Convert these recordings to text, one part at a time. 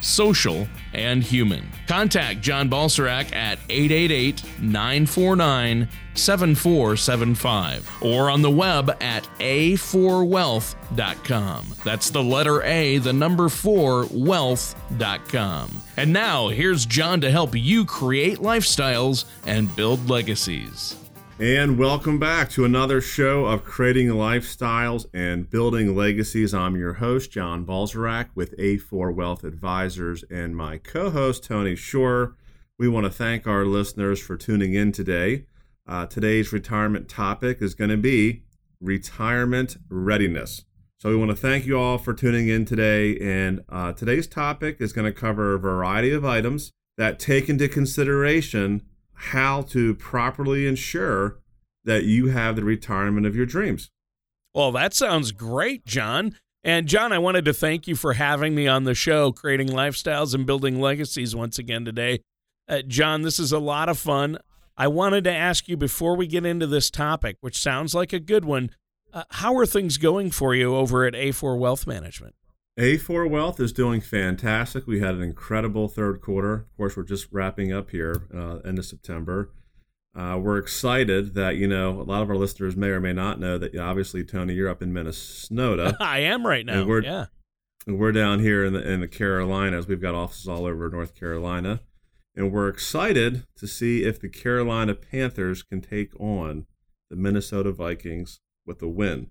social, and human. Contact John Balserak at 888 949 7475 or on the web at a4wealth.com. That's the letter A, the number 4, wealth.com. And now, here's John to help you create lifestyles and build legacies. And welcome back to another show of creating lifestyles and building legacies. I'm your host, John Balserak, with A4 Wealth Advisors, and my co host, Tony Shore. We want to thank our listeners for tuning in today. Uh, today's retirement topic is going to be retirement readiness. So, we want to thank you all for tuning in today. And uh, today's topic is going to cover a variety of items that take into consideration how to properly ensure that you have the retirement of your dreams. Well, that sounds great, John. And John, I wanted to thank you for having me on the show, creating lifestyles and building legacies once again today. Uh, John, this is a lot of fun. I wanted to ask you before we get into this topic, which sounds like a good one, uh, how are things going for you over at A4 Wealth Management? A4 Wealth is doing fantastic. We had an incredible third quarter. Of course, we're just wrapping up here uh, end of September. Uh, we're excited that you know a lot of our listeners may or may not know that obviously Tony, you're up in Minnesota. I am right now. And we're, yeah, and we're down here in the in the Carolinas. We've got offices all over North Carolina, and we're excited to see if the Carolina Panthers can take on the Minnesota Vikings with a win.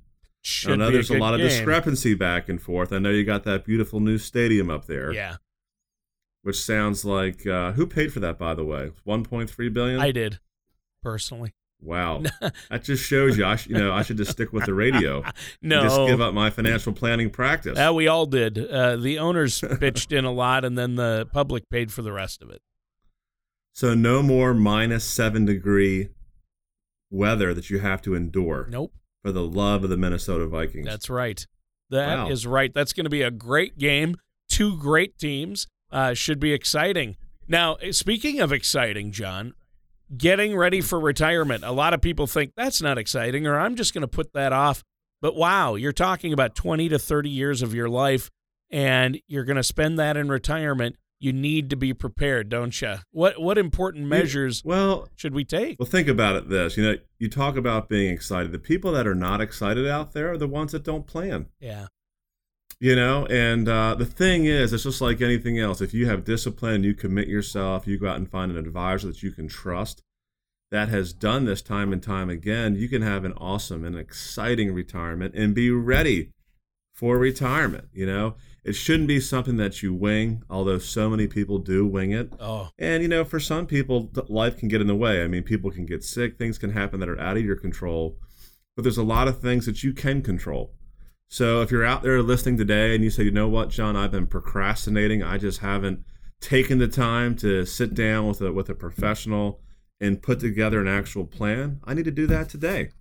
Should I know there's a, good lot of discrepancy back and forth. I know you got that beautiful new stadium up there, Yeah, which sounds like uh, who paid for that, by the way? 1.3 billion. I did personally. wow, that just shows you. I sh- you know I should just stick with the radio. No, just give up my financial planning practice. that we all did. Uh, the owners pitched in a lot, and then the public paid for the rest of it. so no more minus seven degree weather that you have to endure Nope. For the love of the Minnesota Vikings. That's right. That is Wow. right. That's going to be a great game. Two great teams. Uh, should be exciting. Now, eh, speaking of exciting, John, getting ready for retirement. A lot of people think that's not exciting, or I'm just going to put that off. But wow, you're talking about 20 to 30 years of your life, and you're going to spend that in retirement. You need to be prepared, don't you? What what important measures well, should we take? Well, think about it this. You know, you talk about being excited. The people that are not excited out there are the ones that don't plan. Yeah. You know, and uh, the thing is, it's just like anything else. If you have discipline, you commit yourself, you go out and find an advisor that you can trust that has done this time and time again, you can have an awesome and exciting retirement and be ready for retirement. You know, it shouldn't be something that you wing, although so many people do wing it. Oh, And you know, for some people, life can get in the way. I mean, people can get sick, things can happen that are out of your control, but there's a lot of things that you can control. So if you're out there listening today and you say, you know what, John, I've been procrastinating, I just haven't taken the time to sit down with a with a professional and put together an actual plan, I need to do that today.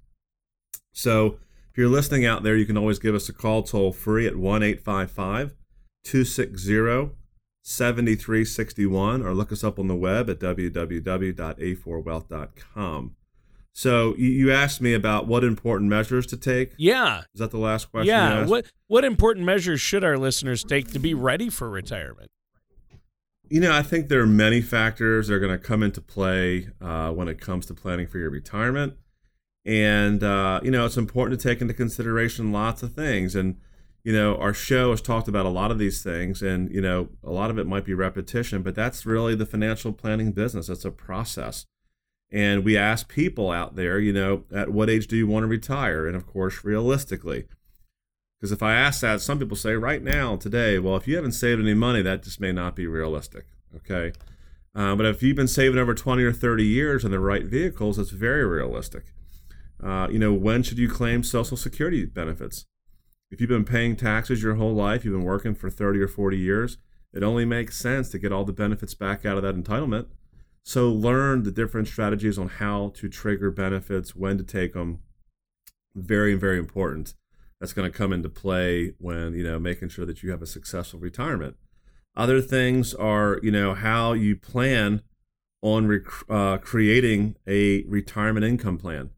So you're listening out there, you can always give us a call toll free at 1 855 260 7361 or look us up on the web at www.a4wealth.com. So you, asked me about what important measures to take. yeah. Is that the last question? you Yeah. What what important measures should our listeners take to be ready for retirement? You know, I think there are many factors that are going to come into play uh, when it comes to planning for your retirement. And, uh, you know, it's important to take into consideration lots of things. And, you know, our show has talked about a lot of these things. And, you know, a lot of it might be repetition, but that's really the financial planning business. It's a process. And we ask people out there, you know, at what age do you want to retire? And, of course, realistically. Because if I ask that, some people say right now, today, well, if you haven't saved any money, that just may not be realistic. Okay. Uh, but if you've been saving over 20 or 30 years in the right vehicles, it's very realistic. Uh, you know, when should you claim Social Security benefits? If you've been paying taxes your whole life, you've been working for 30 or 40 years, it only makes sense to get all the benefits back out of that entitlement. So learn the different strategies on how to trigger benefits, when to take them. Very, very important. That's going to come into play when, you know, making sure that you have a successful retirement. Other things are, you know, how you plan on rec- uh, creating a retirement income plan.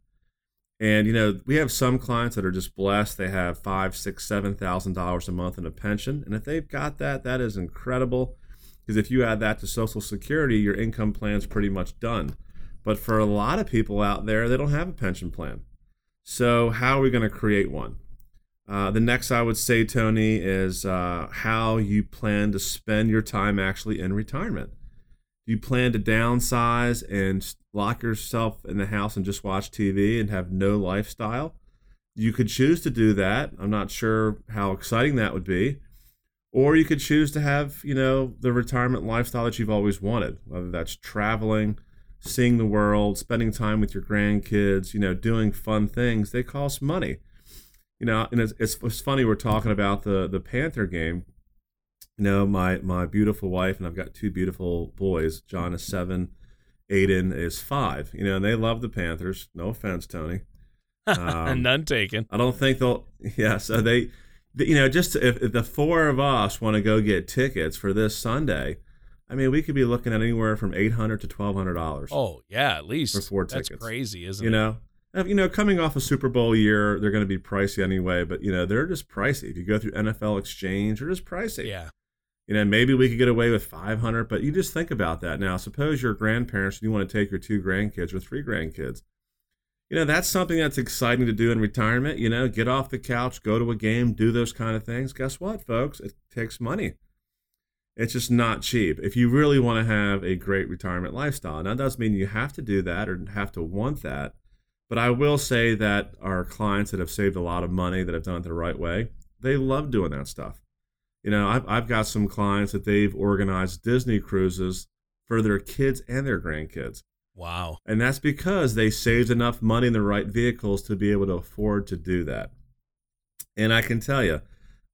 And you know, we have some clients that are just blessed. They have five, six, seven thousand dollars a month in a pension, and if they've got that, that is incredible. Because if you add that to Social Security, your income plan's pretty much done. But for a lot of people out there, they don't have a pension plan. So how are we going to create one? Uh, the next I would say, Tony, is uh, how you plan to spend your time actually in retirement Do you plan to downsize and lock yourself in the house and just watch TV and have no lifestyle, you could choose to do that. I'm not sure how exciting that would be. Or you could choose to have, you know, the retirement lifestyle that you've always wanted, whether that's traveling, seeing the world, spending time with your grandkids, you know, doing fun things. They cost money. You know, and it's, it's, it's funny we're talking about the the Panther game you know, my my beautiful wife and I've got two beautiful boys. John is seven, Aiden is five. You know, and they love the Panthers. No offense, Tony. Um, None taken. I don't think they'll. Yeah, so they, you know, just if, if the four of us want to go get tickets for this Sunday, I mean, we could be looking at anywhere from eight hundred to twelve hundred dollars. Oh yeah, at least for four tickets. That's crazy, isn't you it? You know, you know, coming off a Super Bowl year, they're going to be pricey anyway. But you know, they're just pricey. If you go through NFL Exchange, they're just pricey. Yeah you know, maybe we could get away with 500, but you just think about that now. Suppose you're grandparents and you want to take your two grandkids or three grandkids. You know, that's something that's exciting to do in retirement. You know, get off the couch, go to a game, do those kind of things. Guess what, folks? It takes money. It's just not cheap. If you really want to have a great retirement lifestyle, now that doesn't mean you have to do that or have to want that. But I will say that our clients that have saved a lot of money, that have done it the right way, they love doing that stuff. You know, I've, I've got some clients that they've organized Disney cruises for their kids and their grandkids. Wow. And that's because they saved enough money in the right vehicles to be able to afford to do that. And I can tell you,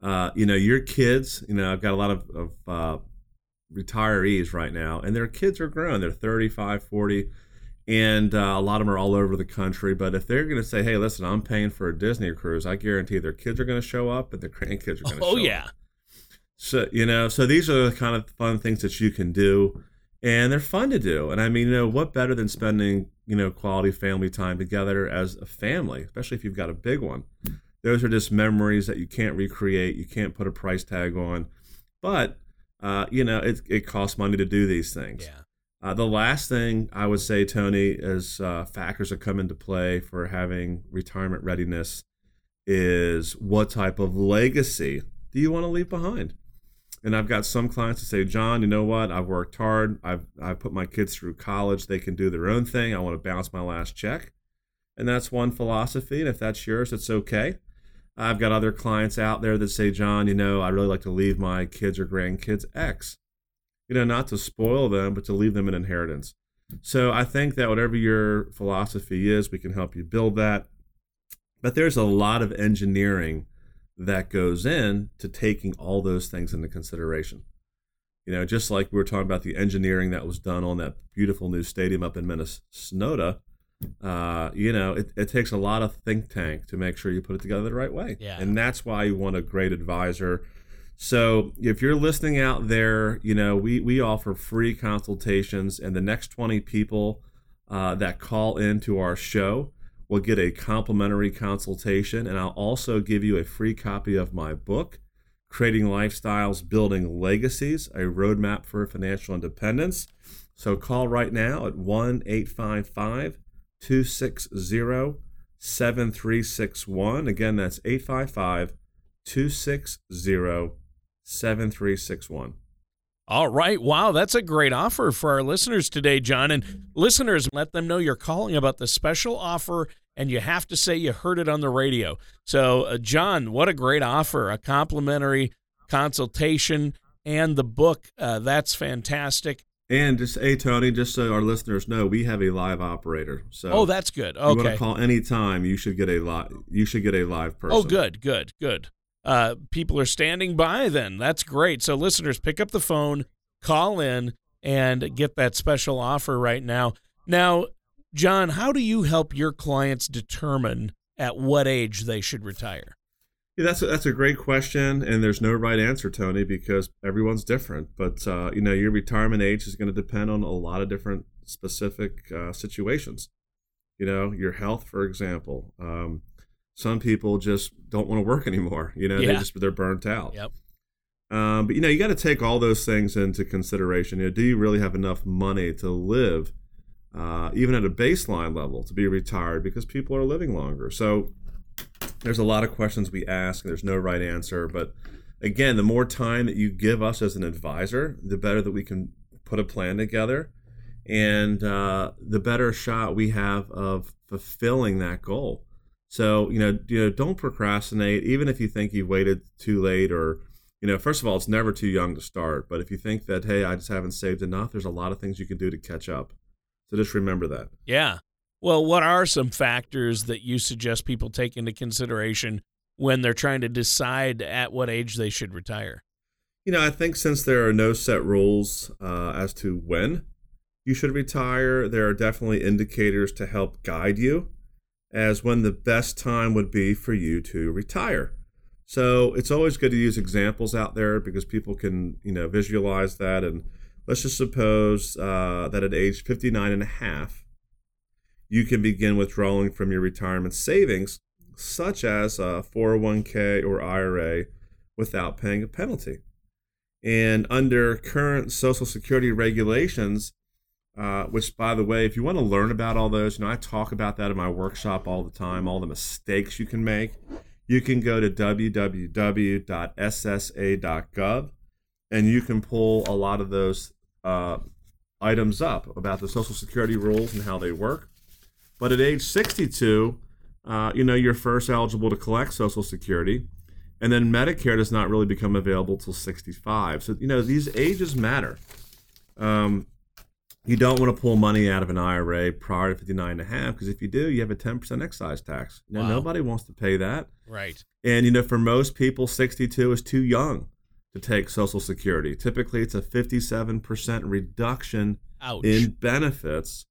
uh, you know, your kids, you know, I've got a lot of, of uh, retirees right now, and their kids are grown. They're 35, 40, and uh, a lot of them are all over the country. But if they're going to say, hey, listen, I'm paying for a Disney cruise, I guarantee their kids are going to show up and their grandkids are going to show up. oh, yeah. So you know, so these are the kind of fun things that you can do, and they're fun to do. And I mean, you know, what better than spending you know quality family time together as a family, especially if you've got a big one. Those are just memories that you can't recreate. You can't put a price tag on, but uh, you know, it it costs money to do these things. Yeah. Uh, the last thing I would say, Tony, is uh, factors that come into play for having retirement readiness is what type of legacy do you want to leave behind? And I've got some clients that say, John, you know what? I've worked hard. I've I've put my kids through college. They can do their own thing. I want to bounce my last check. And that's one philosophy. And if that's yours, it's okay. I've got other clients out there that say, John, you know, I'd really like to leave my kids or grandkids X. You know, not to spoil them, but to leave them an inheritance. So I think that whatever your philosophy is, we can help you build that. But there's a lot of engineering that goes in to taking all those things into consideration. You know, just like we were talking about the engineering that was done on that beautiful new stadium up in Minnesota, uh, you know, it, it takes a lot of think tank to make sure you put it together the right way. Yeah. And that's why you want a great advisor. So if you're listening out there, you know, we, we offer free consultations, and the next 20 people uh, that call into our show, will get a complimentary consultation, and I'll also give you a free copy of my book, Creating Lifestyles, Building Legacies, a roadmap for financial independence. So call right now at 1 855 260 7361. Again, that's 855 260 7361. All right. Wow, that's a great offer for our listeners today, John. And listeners, let them know you're calling about the special offer and you have to say you heard it on the radio. So, uh, John, what a great offer. A complimentary consultation and the book. Uh, that's fantastic. And just hey Tony, just so our listeners know, we have a live operator. So oh, that's good. Okay, you want to call anytime, you should get a live. You should get a live person. Oh, good, good, good uh, people are standing by then. That's great. So, listeners, pick up the phone, call in, and get that special offer right now. Now, John, how do you help your clients determine at what age they should retire? Yeah, that's a, that's a great question, and there's no right answer, Tony, because everyone's different. But uh, you know, your retirement age is going to depend on a lot of different specific uh, situations. You know, your health, for example. Um, some people just don't want to work anymore. You know, yeah. they just they're burnt out. Yep. Um, but you know, you got to take all those things into consideration. You know, do you really have enough money to live, uh, even at a baseline level, to be retired? Because people are living longer. So there's a lot of questions we ask, and there's no right answer. But again, the more time that you give us as an advisor, the better that we can put a plan together, and uh, the better shot we have of fulfilling that goal. So you know, you know, don't procrastinate. Even if you think you've waited too late, or you know, first of all, it's never too young to start. But if you think that, hey, I just haven't saved enough, there's a lot of things you can do to catch up. So just remember that. Yeah. Well, what are some factors that you suggest people take into consideration when they're trying to decide at what age they should retire? You know, I think since there are no set rules uh, as to when you should retire, there are definitely indicators to help guide you as when the best time would be for you to retire. So it's always good to use examples out there because people can, you know, visualize that. And let's just suppose uh, that at age 59 and a half, you can begin withdrawing from your retirement savings, such as a 401k or IRA, without paying a penalty. And under current Social Security regulations, uh, which, by the way, if you want to learn about all those, you know, I talk about that in my workshop all the time, all the mistakes you can make. You can go to www.ssa.gov and you can pull a lot of those uh, items up about the Social Security rules and how they work. But at age 62, uh, you know, you're first eligible to collect Social Security. And then Medicare does not really become available till 65. So, you know, these ages matter. Um, you don't want to pull money out of an IRA prior to 59 and a half because if you do, you have a 10% excise tax. Now, wow. nobody wants to pay that. Right. And, you know, for most people, 62 is too young to take Social Security. Typically, it's a 57% reduction Ouch. in benefits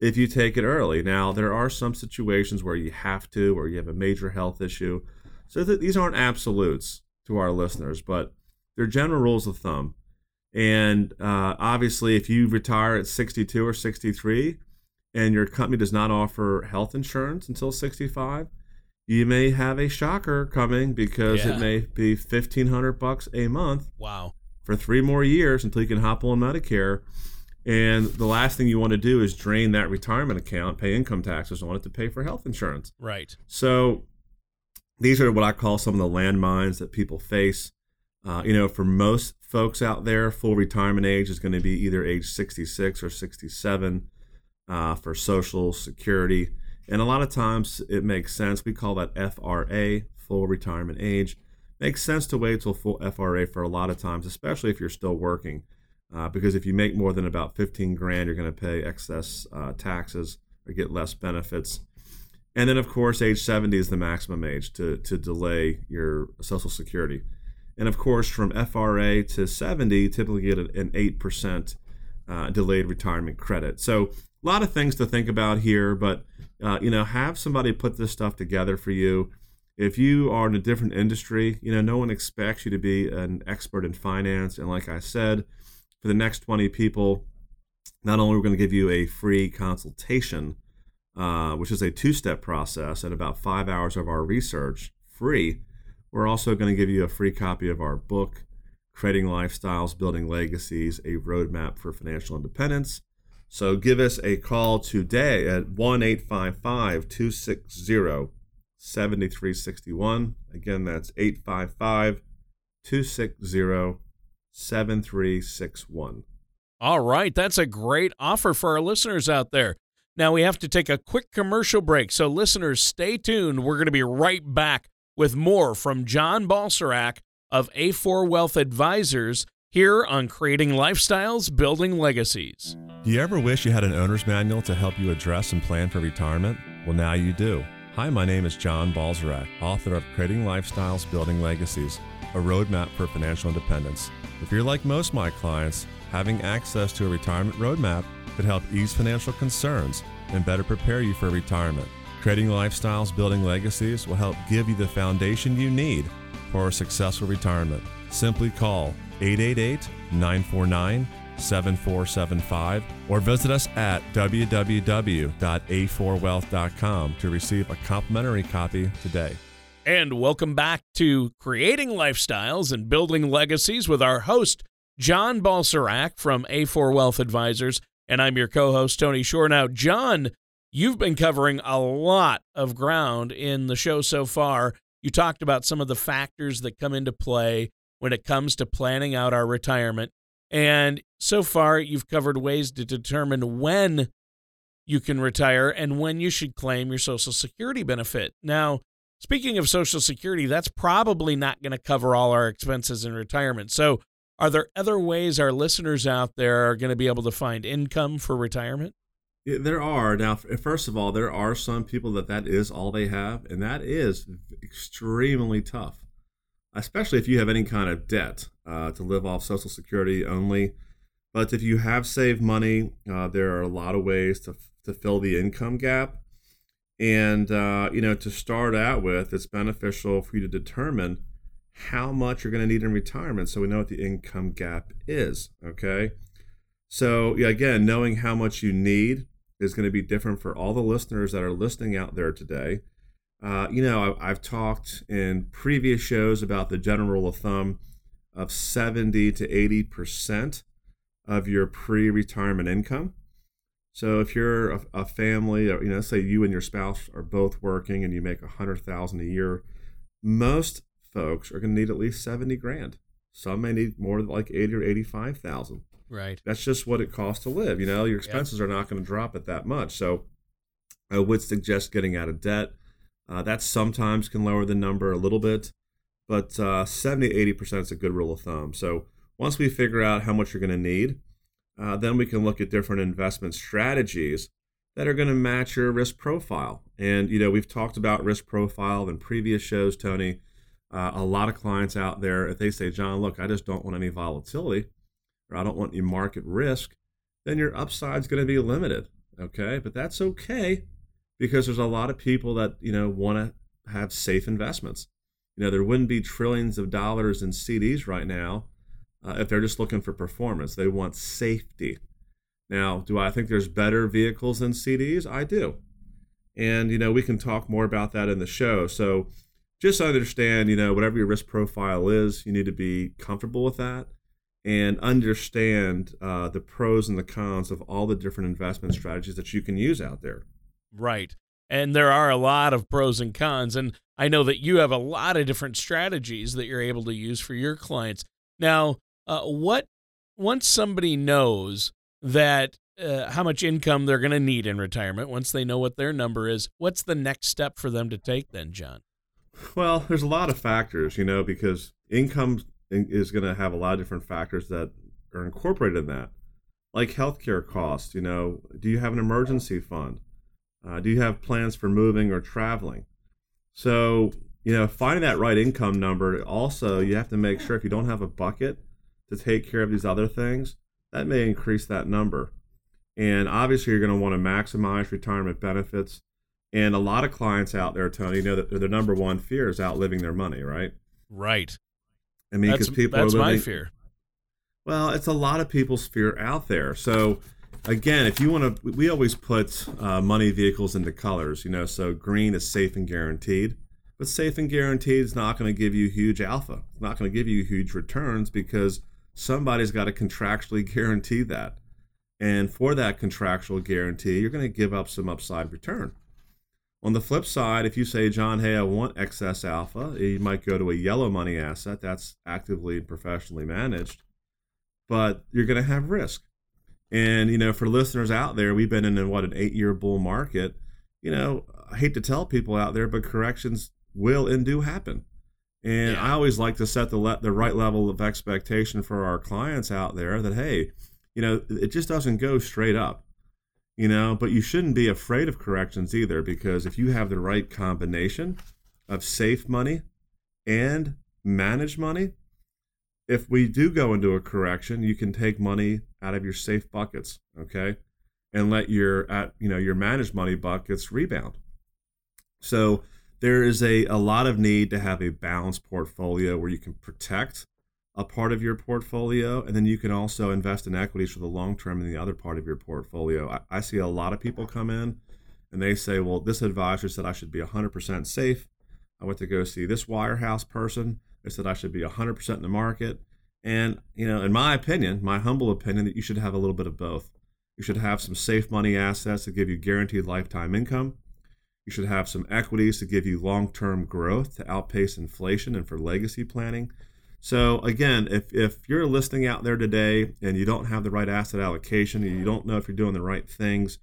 if you take it early. Now, there are some situations where you have to, or you have a major health issue. So th- these aren't absolutes to our listeners, but they're general rules of thumb. And uh, obviously, if you retire at 62 or 63 and your company does not offer health insurance until 65, you may have a shocker coming because yeah. it may be 1500 bucks a month. Wow. For three more years until you can hop on Medicare. And the last thing you want to do is drain that retirement account, pay income taxes on it to pay for health insurance. Right. So these are what I call some of the landmines that people face. Uh, you know, for most folks out there, full retirement age is going to be either age 66 or 67 uh, for Social Security. And a lot of times it makes sense. We call that FRA, full retirement age. Makes sense to wait till full FRA for a lot of times, especially if you're still working uh, because if you make more than about 15 grand, you're going to pay excess uh, taxes or get less benefits. And then, of course, age 70 is the maximum age to, to delay your Social Security. And of course, from FRA to 70, typically get an 8% uh, delayed retirement credit. So, a lot of things to think about here, but uh, you know, have somebody put this stuff together for you. If you are in a different industry, you know, no one expects you to be an expert in finance. And like I said, for the next 20 people, not only are we going to give you a free consultation, uh, which is a two step process and about five hours of our research free, we're also going to give you a free copy of our book, Creating Lifestyles, Building Legacies, a Roadmap for Financial Independence. So give us a call today at 1 855 260 7361. Again, that's 855 260 7361. All right. That's a great offer for our listeners out there. Now we have to take a quick commercial break. So, listeners, stay tuned. We're going to be right back with more from John Balserak of A4 Wealth Advisors here on Creating Lifestyles, Building Legacies. Do you ever wish you had an owner's manual to help you address and plan for retirement? Well, now you do. Hi, my name is John Balserak, author of Creating Lifestyles, Building Legacies, a roadmap for financial independence. If you're like most my clients, having access to a retirement roadmap could help ease financial concerns and better prepare you for retirement. Creating lifestyles, building legacies will help give you the foundation you need for a successful retirement. Simply call 888 949 7475 or visit us at www.a4wealth.com to receive a complimentary copy today. And welcome back to Creating Lifestyles and Building Legacies with our host, John Balserak from A4 Wealth Advisors. And I'm your co host, Tony Shore. Now, John, you've been covering a lot of ground in the show so far. You talked about some of the factors that come into play when it comes to planning out our retirement. And so far, you've covered ways to determine when you can retire and when you should claim your Social Security benefit. Now, speaking of Social Security, that's probably not going to cover all our expenses in retirement. So, are there other ways our listeners out there are going to be able to find income for retirement? There are. Now, first of all, there are some people that that is all they have, and that is extremely tough especially if you have any kind of debt uh, to live off Social Security only. But if you have saved money, uh, there are a lot of ways to, to fill the income gap. And, uh, you know, to start out with, it's beneficial for you to determine how much you're going to need in retirement so we know what the income gap is. Okay. So, yeah, again, knowing how much you need is going to be different for all the listeners that are listening out there today. Uh, you know, I, have talked in previous shows about the general rule of thumb of 70 to 80 percent of your pre-retirement income. So if you're a, a, family, or, you know, say you and your spouse are both working and you make a hundred thousand a year, most folks are going to need at least 70 grand. Some may need more like 80 or 85 thousand. Right. That's just what it costs to live. You know, your expenses are not going to drop it that much. So I would suggest getting out of debt uh, that sometimes can lower the number a little bit, but uh, 70 80% is a good rule of thumb. So once we figure out how much you're going to need, uh, then we can look at different investment strategies that are going to match your risk profile. And, you know, we've talked about risk profile in previous shows, Tony. Uh, a lot of clients out there, if they say, John, look, I just don't want any volatility or I don't want any market risk, then your upside's going to be limited. Okay. But that's okay because there's a lot of people that you know want to have safe investments. You know, there wouldn't be trillions of dollars in CDs right now uh, if they're just looking for performance. They want safety. Now, do I think there's better vehicles than CDs? I do. And, you know, we can talk more about that in the show. So just understand, you know, whatever your risk profile is, you need to be comfortable with that and understand uh, the pros and the cons of all the different investment strategies that you can use out there. Right. And there are a lot of pros and cons. And I know that you have a lot of different strategies that you're able to use for your clients. Now, uh, what once somebody knows that uh, how much income they're going to need in retirement, once they know what their number is, what's the next step for them to take then, John? Well, there's a lot of factors, you know, because income is going to have a lot of different factors that are incorporated in that, like healthcare costs. You know, do you have an emergency fund? Uh, do you have plans for moving or traveling? So, you know, finding that right income number, also, you have to make sure if you don't have a bucket to take care of these other things, that may increase that number. And obviously, you're going to want to maximize retirement benefits. And a lot of clients out there, Tony, you know that their number one fear is outliving their money, right? Right. I mean, because people that's are living, my fear. Well, it's a lot of people's fear out there. So, again, if you want to, we always put uh, money vehicles into colors, you know, so green is safe and guaranteed. But safe and guaranteed is not going to give you huge alpha. It's not going to give you huge returns because somebody's got to contractually guarantee that. And for that contractual guarantee, you're going to give up some upside return. On the flip side, if you say, John, hey, I want excess alpha, you might go to a yellow money asset that's actively and professionally managed, but you're going to have risk. And you know, for listeners out there, we've been in a, what an eight-year bull market. You know, I hate to tell people out there, but corrections will and do happen. And yeah. I always like to set the le- the right level of expectation for our clients out there that hey, you know, it just doesn't go straight up. You know, but you shouldn't be afraid of corrections either because if you have the right combination of safe money and managed money, if we do go into a correction, you can take money out of your safe buckets, okay, and let your at you know your managed money buckets rebound. So there is a, a lot of need to have a balanced portfolio where you can protect a part of your portfolio and then you can also invest in equities for the long term in the other part of your portfolio. I, I see a lot of people come in and they say, well, this advisor said I should be 100% safe. I went to go see this wirehouse person. They said I should be 100% in the market. And, you know, in my opinion, my humble opinion, that you should have a little bit of both. You should have some safe money assets that give you guaranteed lifetime income. You should have some equities to give you long term growth to outpace inflation and for legacy planning. So, again, if, if you're listening out there today and you don't have the right asset allocation, you don't know if you're doing the right things,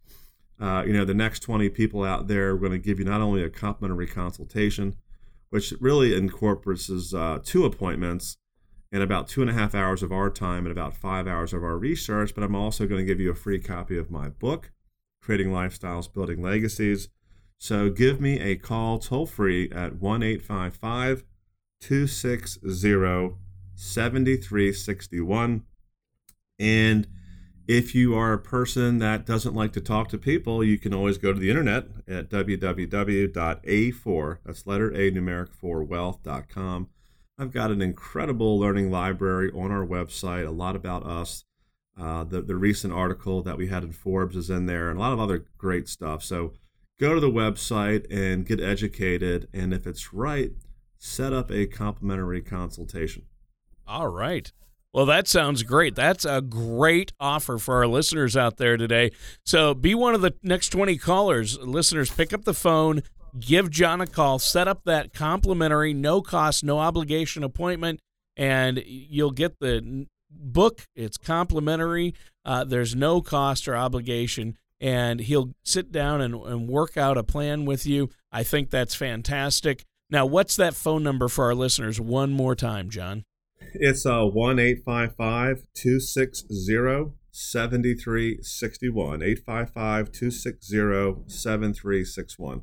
uh, you know, the next 20 people out there are going to give you not only a complimentary consultation, which really incorporates uh, two appointments and about two and a half hours of our time and about five hours of our research. But I'm also going to give you a free copy of my book, Creating Lifestyles, Building Legacies. So give me a call toll free at 1 855 260 7361. And if you are a person that doesn't like to talk to people, you can always go to the internet at www.a4, that's letter A, numeric 4, wealth.com. I've got an incredible learning library on our website, a lot about us. Uh, the, the recent article that we had in Forbes is in there, and a lot of other great stuff. So go to the website and get educated. And if it's right, set up a complimentary consultation. All right. Well, that sounds great. That's a great offer for our listeners out there today. So be one of the next 20 callers. Listeners, pick up the phone, give John a call, set up that complimentary, no cost, no obligation appointment, and you'll get the book. It's complimentary, uh, there's no cost or obligation. And he'll sit down and, and work out a plan with you. I think that's fantastic. Now, what's that phone number for our listeners? One more time, John. It's uh, 1 855 260 7361. 855 260 7361.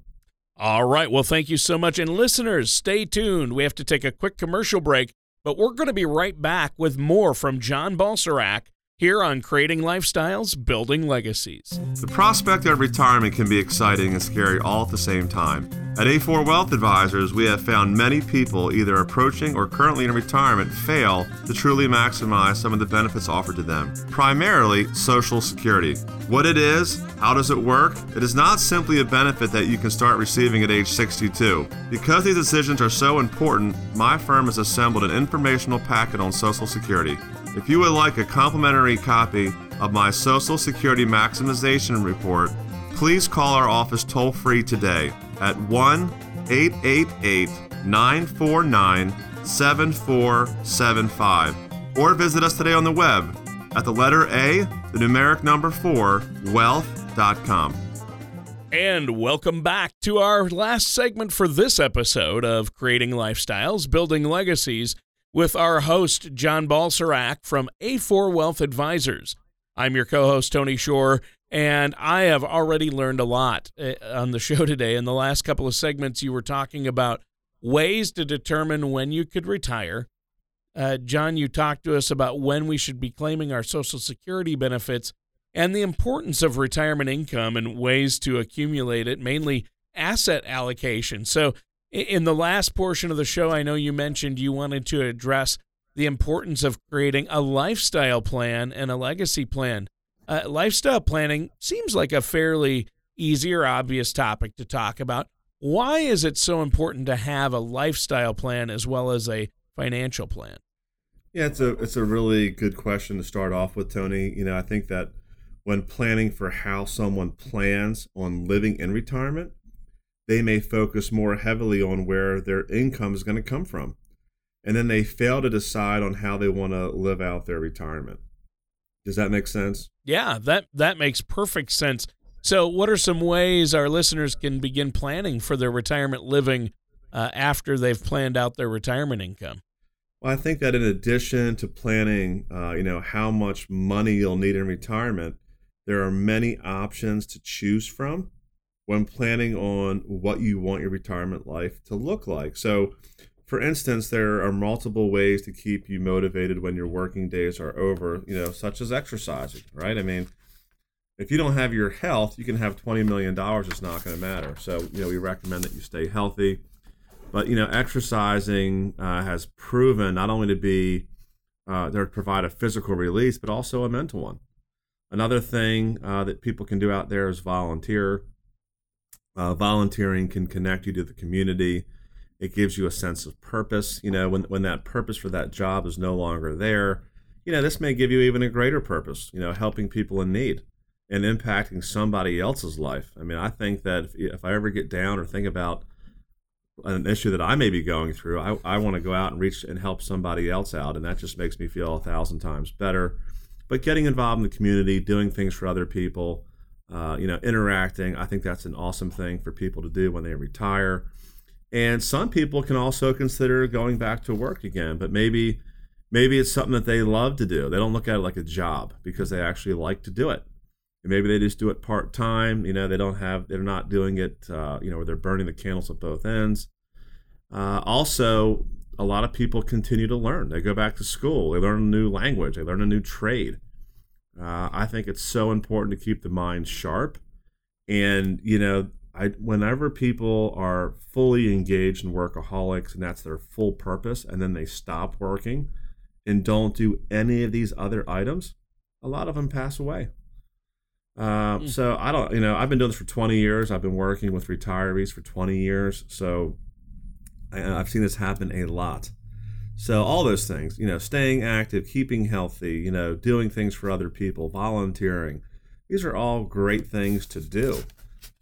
All right. Well, thank you so much. And listeners, stay tuned. We have to take a quick commercial break, but we're going to be right back with more from John Balserak here on Creating Lifestyles, Building Legacies. The prospect of retirement can be exciting and scary all at the same time. At A4 Wealth Advisors, we have found many people either approaching or currently in retirement fail to truly maximize some of the benefits offered to them, primarily Social Security. What it is, how does it work? It is not simply a benefit that you can start receiving at age 62. Because these decisions are so important, my firm has assembled an informational packet on Social Security. If you would like a complimentary copy of my Social Security Maximization Report, please call our office toll free today at 1 888 949 7475 or visit us today on the web at the letter A, the numeric number 4, wealth.com. And welcome back to our last segment for this episode of Creating Lifestyles, Building Legacies with our host, John Balserak from A4 Wealth Advisors. I'm your co host, Tony Shore, and I have already learned a lot uh, on the show today. In the last couple of segments, you were talking about ways to determine when you could retire. Uh, John, you talked to us about when we should be claiming our Social Security benefits and the importance of retirement income and ways to accumulate it, mainly asset allocation. So, in the last portion of the show, I know you mentioned you wanted to address the importance of creating a lifestyle plan and a legacy plan. Uh, lifestyle planning seems like a fairly easy or obvious topic to talk about. Why is it so important to have a lifestyle plan as well as a financial plan? Yeah, it's a it's a really good question to start off with, Tony. You know, I think that when planning for how someone plans on living in retirement, they may focus more heavily on where their income is going to come from. And then they fail to decide on how they want to live out their retirement. Does that make sense? Yeah, that that makes perfect sense. So, what are some ways our listeners can begin planning for their retirement living uh, after they've planned out their retirement income? Well, I think that in addition to planning, uh, you know, how much money you'll need in retirement, there are many options to choose from when planning on what you want your retirement life to look like. So, for instance, there are multiple ways to keep you motivated when your working days are over, you know, such as exercising, right? I mean, if you don't have your health, you can have $20 million, it's not going to matter. So, you know, we recommend that you stay healthy. But, you know, exercising uh, has proven not only to be, uh, to provide a physical release, but also a mental one. Another thing uh, that people can do out there is volunteer. Uh, volunteering can connect you to the community it gives you a sense of purpose. You know, when, when that purpose for that job is no longer there, you know, this may give you even a greater purpose, you know, helping people in need and impacting somebody else's life. I mean, I think that if, if I ever get down or think about an issue that I may be going through, I, I want to go out and reach and help somebody else out. And that just makes me feel a thousand times better. But getting involved in the community, doing things for other people, uh, you know, interacting, I think that's an awesome thing for people to do when they retire. And some people can also consider going back to work again, but maybe maybe it's something that they love to do. They don't look at it like a job because they actually like to do it. And maybe they just do it part time. You know, they don't have they're not doing it. Uh, you know, where they're burning the candles at both ends. Uh, also, a lot of people continue to learn. They go back to school. They learn a new language. They learn a new trade. Uh, I think it's so important to keep the mind sharp. And you know, I whenever people are fully engaged in workaholics and that's their full purpose, and then they stop working and don't do any of these other items, a lot of them pass away. Uh, mm. So I don't, you know, I've been doing this for 20 years. I've been working with retirees for 20 years, so I, I've seen this happen a lot. So all those things, you know, staying active, keeping healthy, you know, doing things for other people, volunteering, these are all great things to do.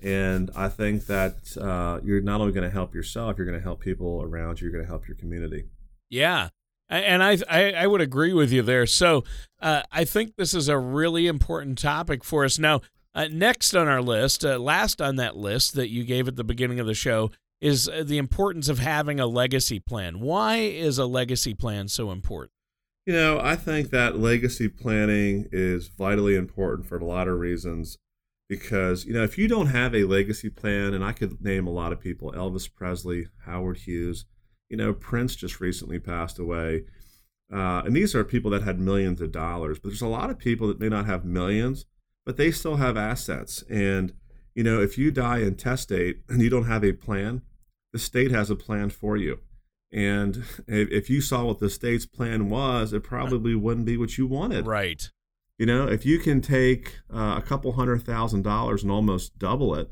And I think that uh, you're not only going to help yourself, you're going to help people around you. You're going to help your community. Yeah. And I, I, I would agree with you there. So uh, I think this is a really important topic for us. Now, uh, next on our list, uh, last on that list that you gave at the beginning of the show, is uh, the importance of having a legacy plan. Why is a legacy plan so important? You know, I think that legacy planning is vitally important for a lot of reasons because you know if you don't have a legacy plan and i could name a lot of people elvis presley howard hughes you know prince just recently passed away uh, and these are people that had millions of dollars but there's a lot of people that may not have millions but they still have assets and you know if you die intestate and you don't have a plan the state has a plan for you. And if you saw what the state's plan was it probably wouldn't be what you wanted. Right. You know, if you can take uh, a couple hundred thousand dollars and almost double it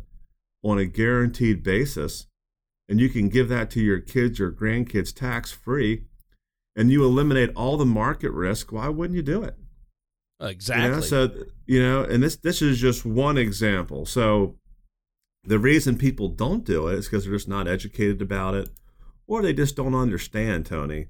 on a guaranteed basis, and you can give that to your kids or grandkids tax free, and you eliminate all the market risk, why wouldn't you do it? Exactly. You so you know, and this this is just one example. So the reason people don't do it is because they're just not educated about it, or they just don't understand, Tony.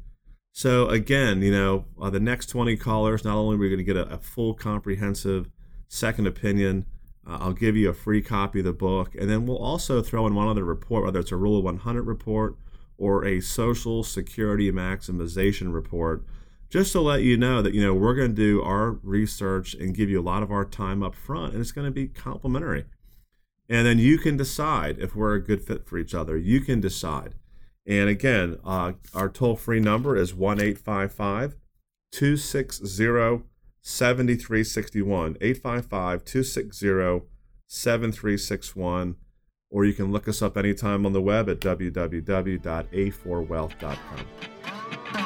So again, you know, uh, the next 20 callers, not only are we going to get a, a, full comprehensive second opinion, uh, I'll give you a free copy of the book, and then we'll also throw in one other report, whether it's a Rule of 100 report or a Social Security Maximization report, just to let you know that you know we're going to do our research and give you a lot of our time up front, and it's going to be complimentary. And then you can decide if we're a good fit for each other. You can decide. And again, uh, our toll free number is 1 855 260 7361. 855 260 7361. Or you can look us up anytime on the web at www.a4wealth.com.